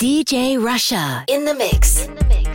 DJ Russia in the mix. In the mix.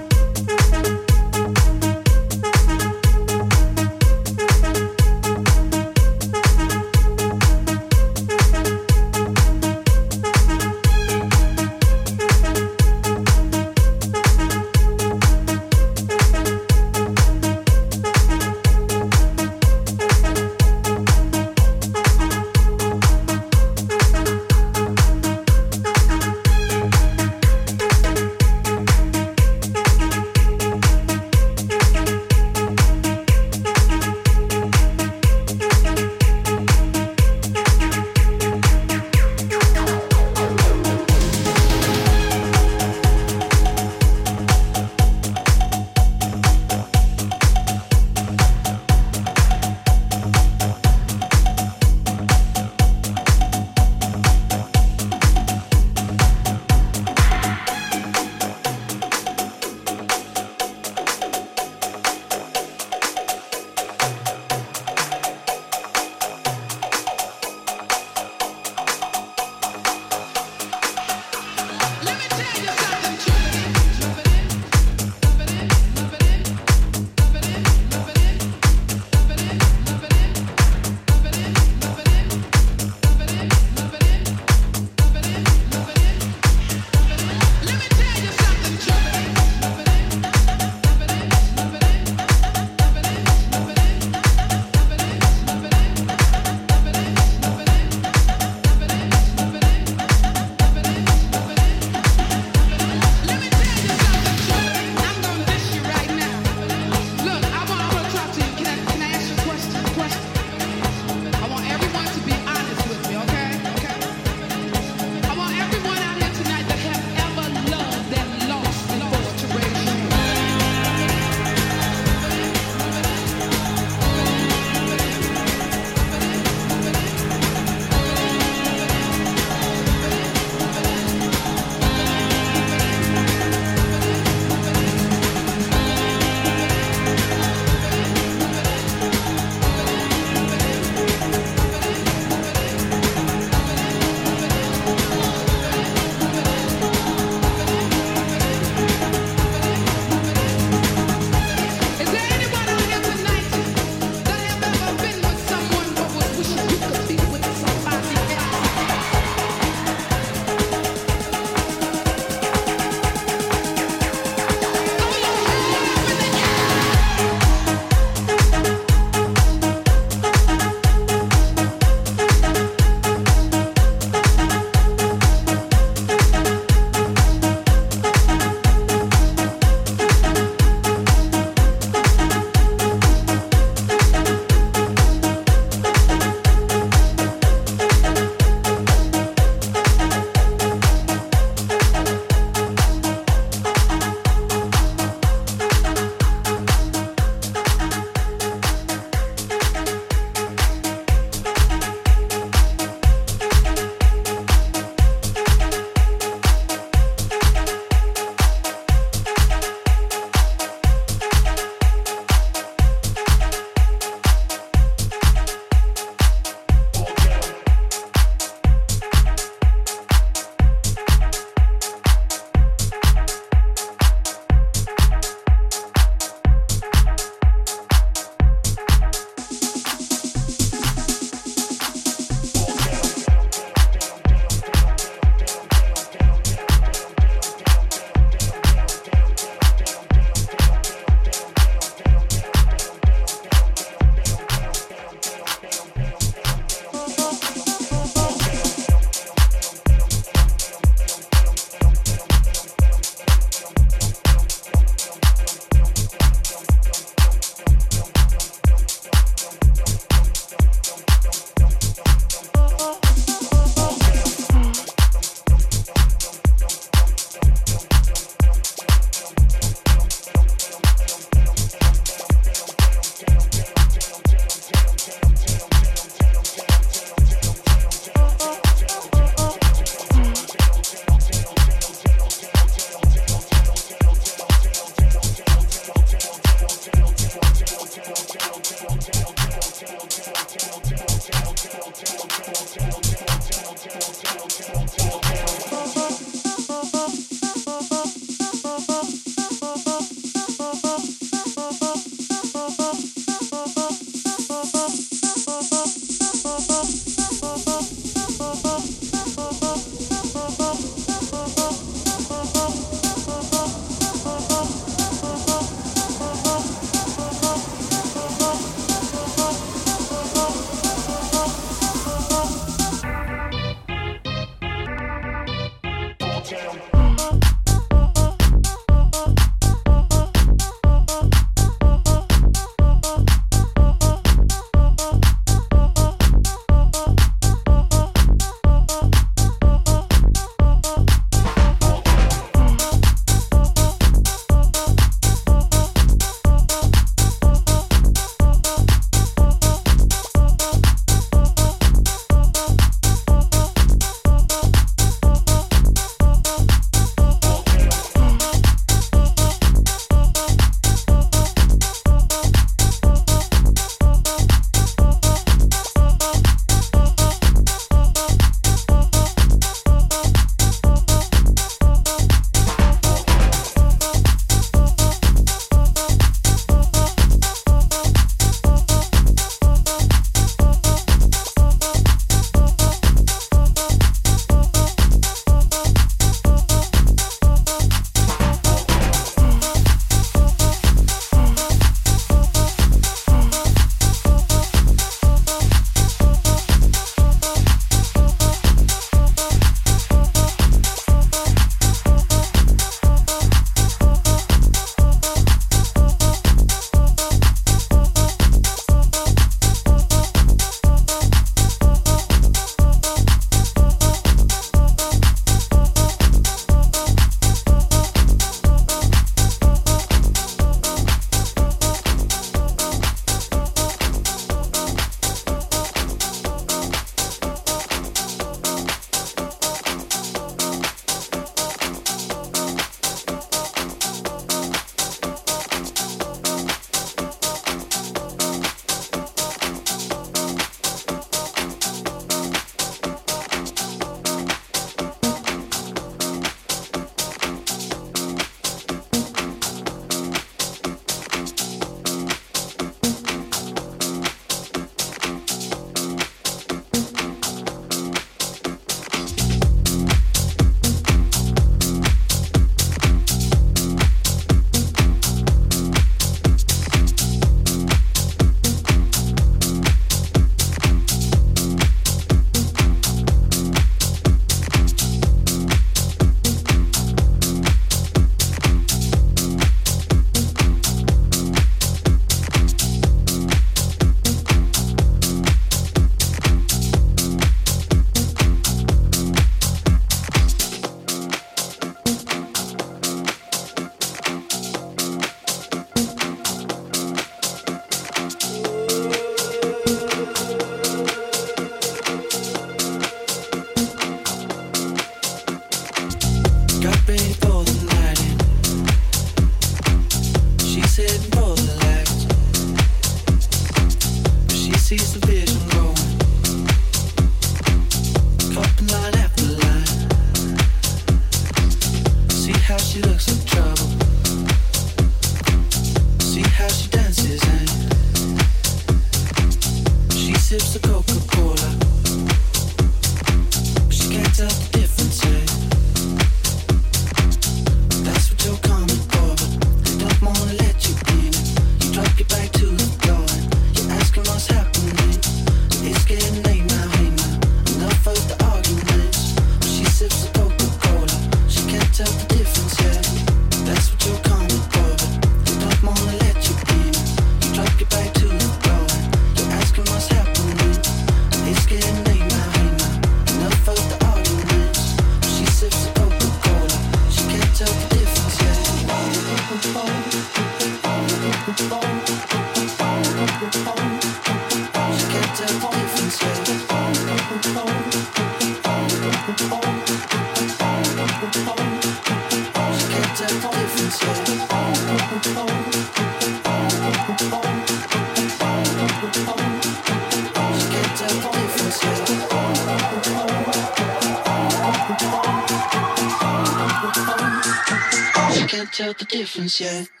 神仙。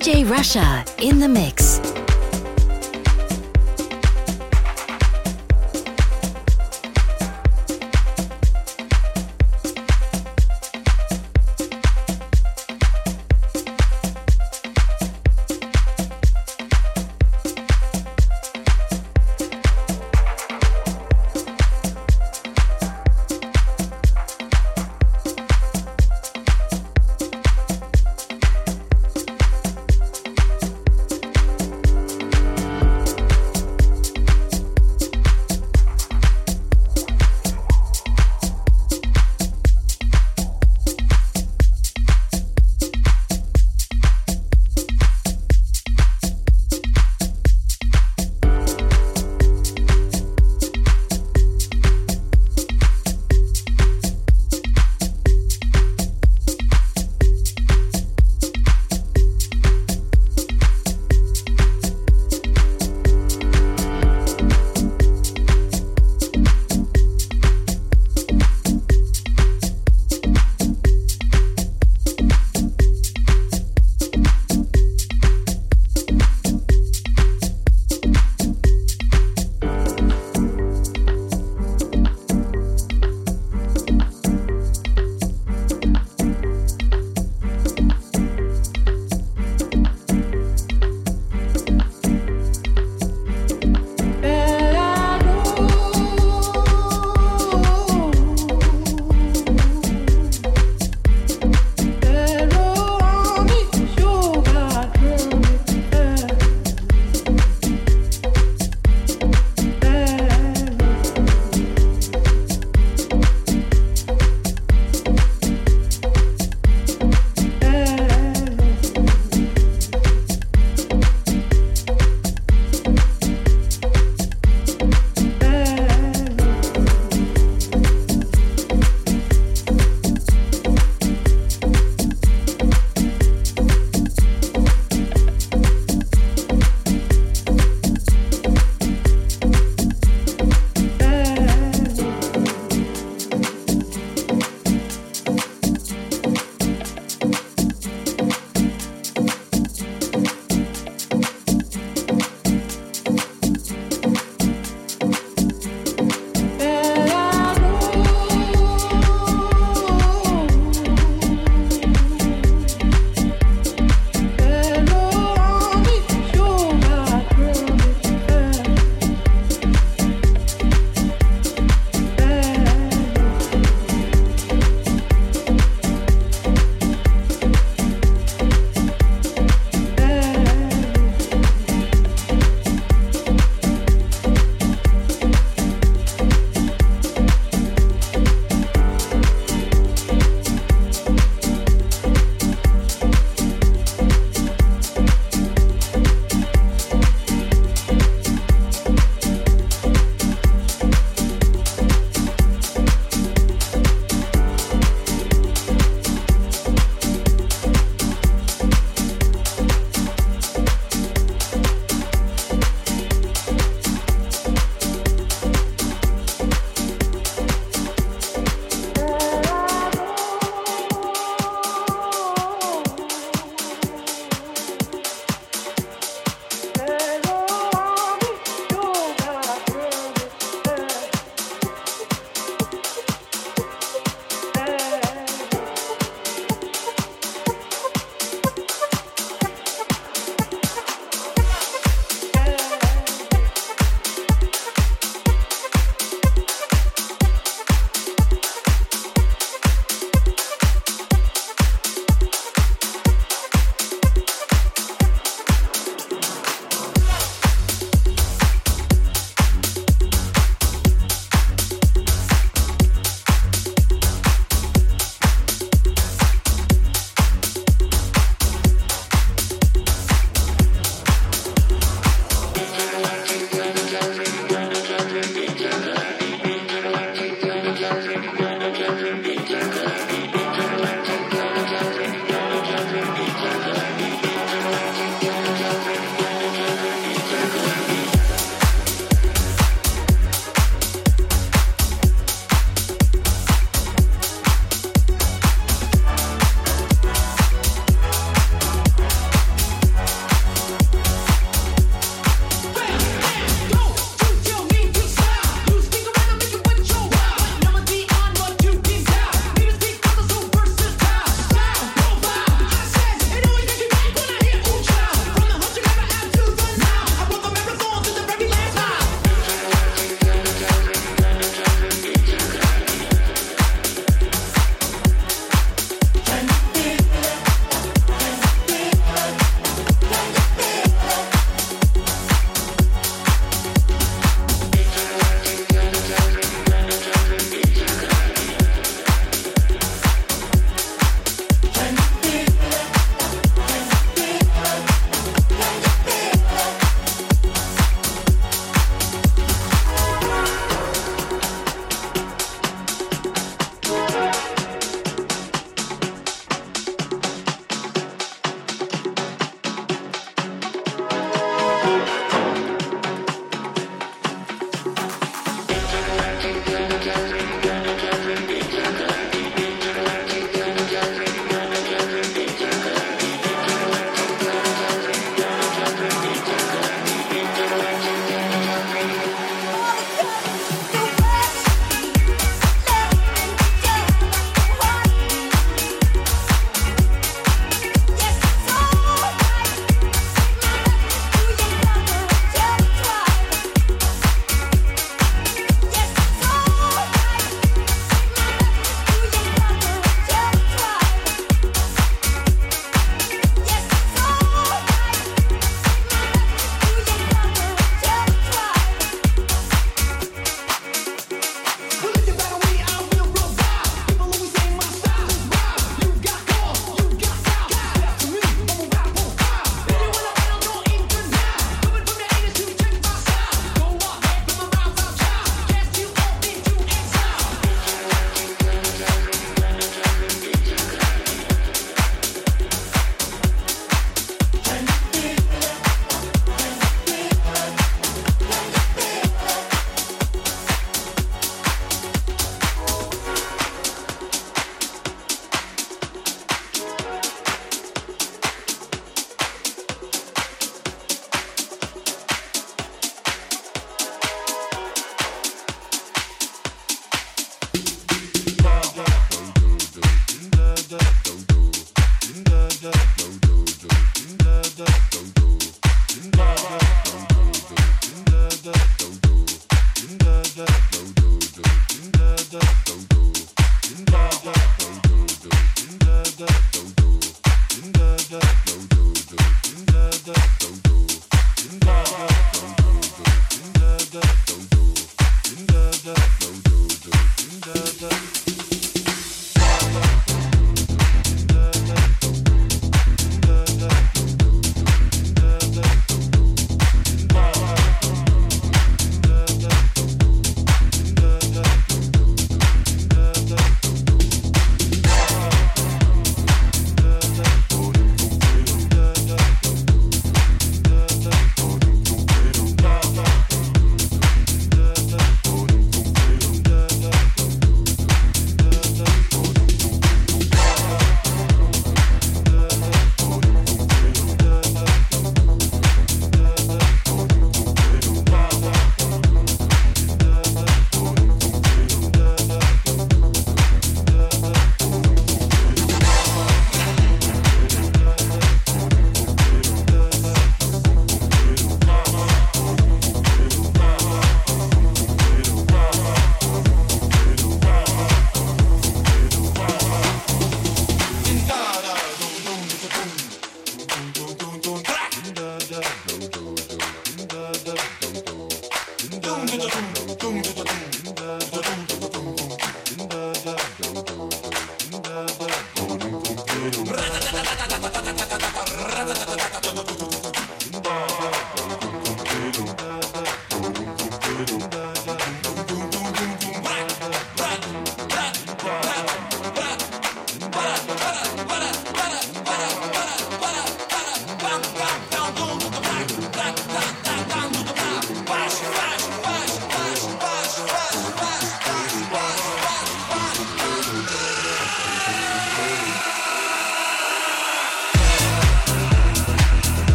DJ Russia in the mix.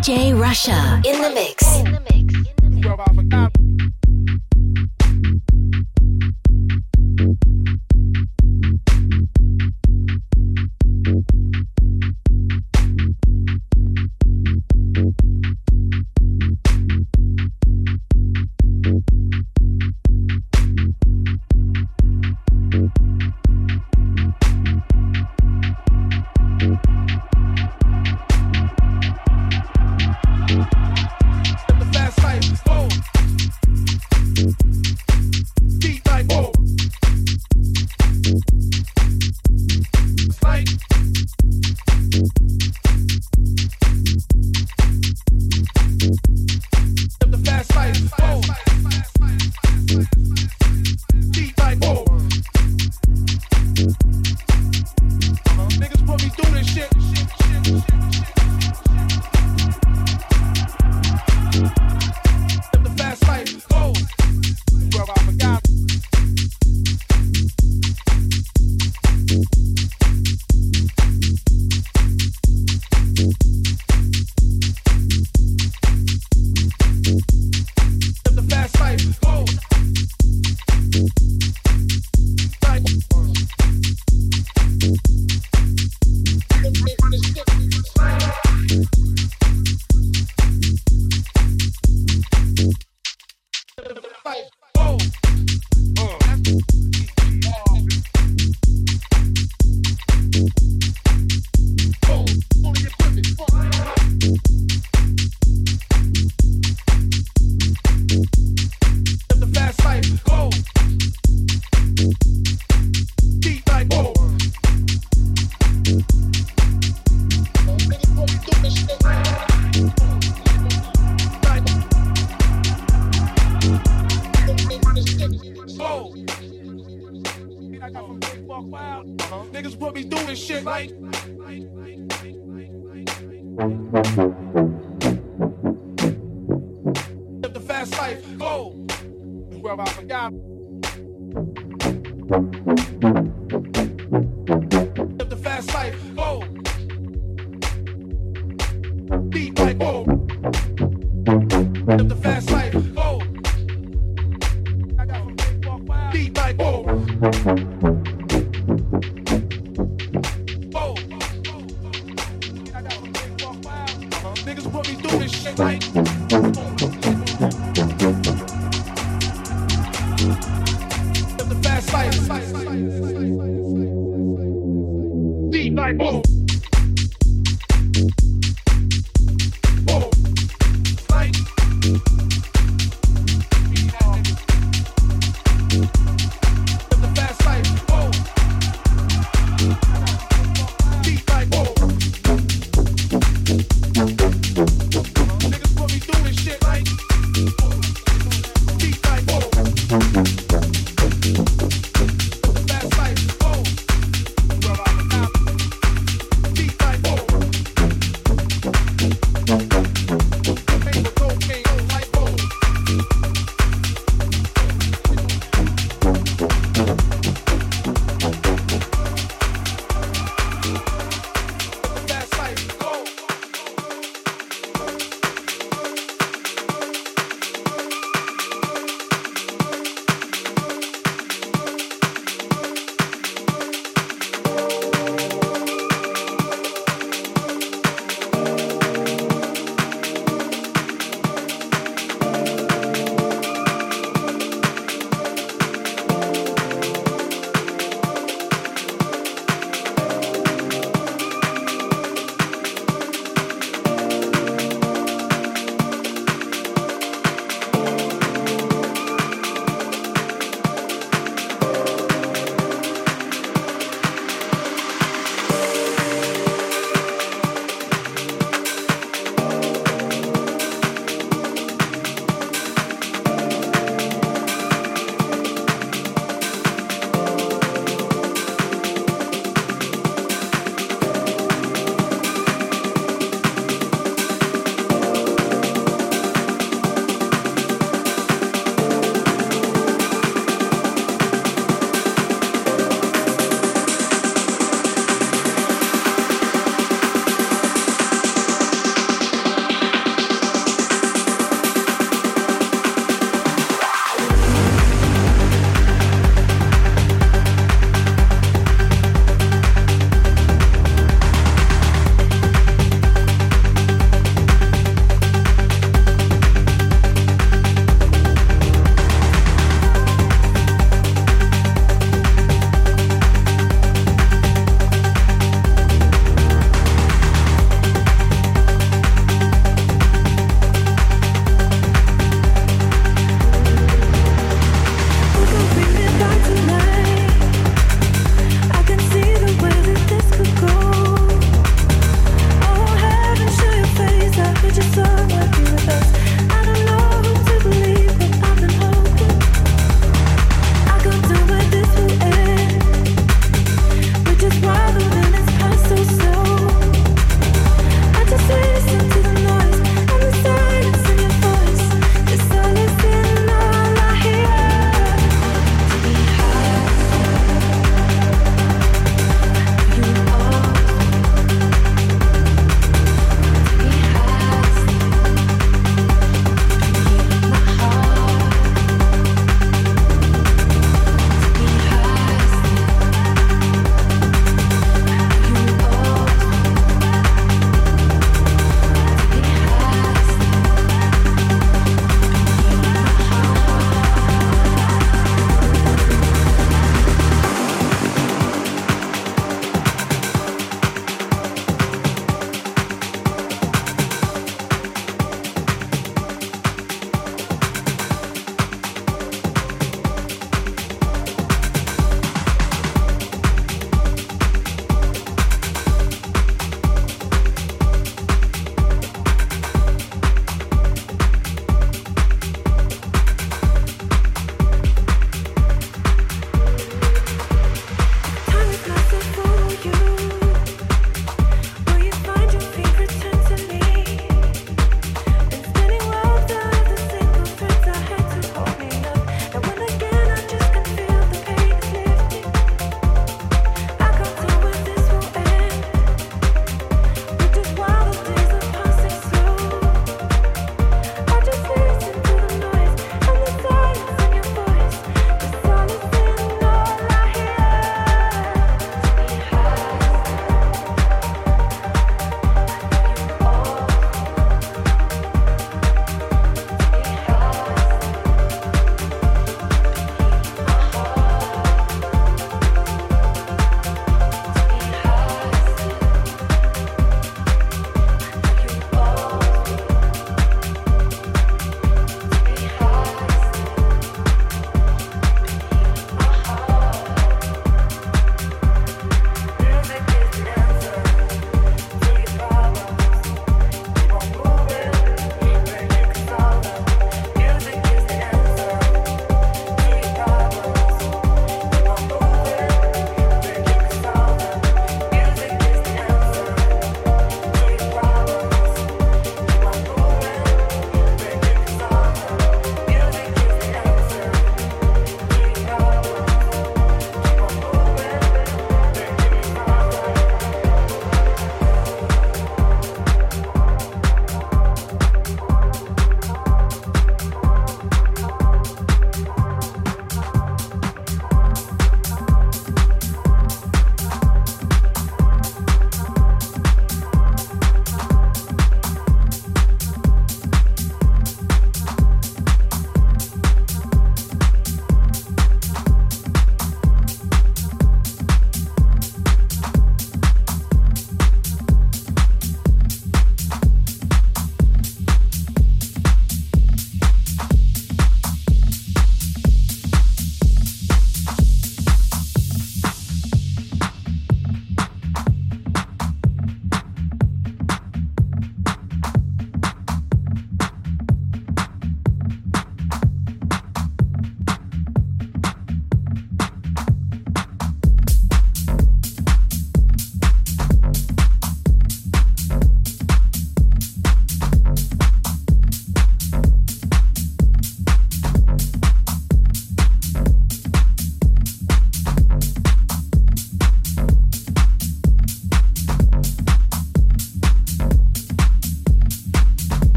DJ Russia in the mix.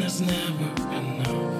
There's never enough.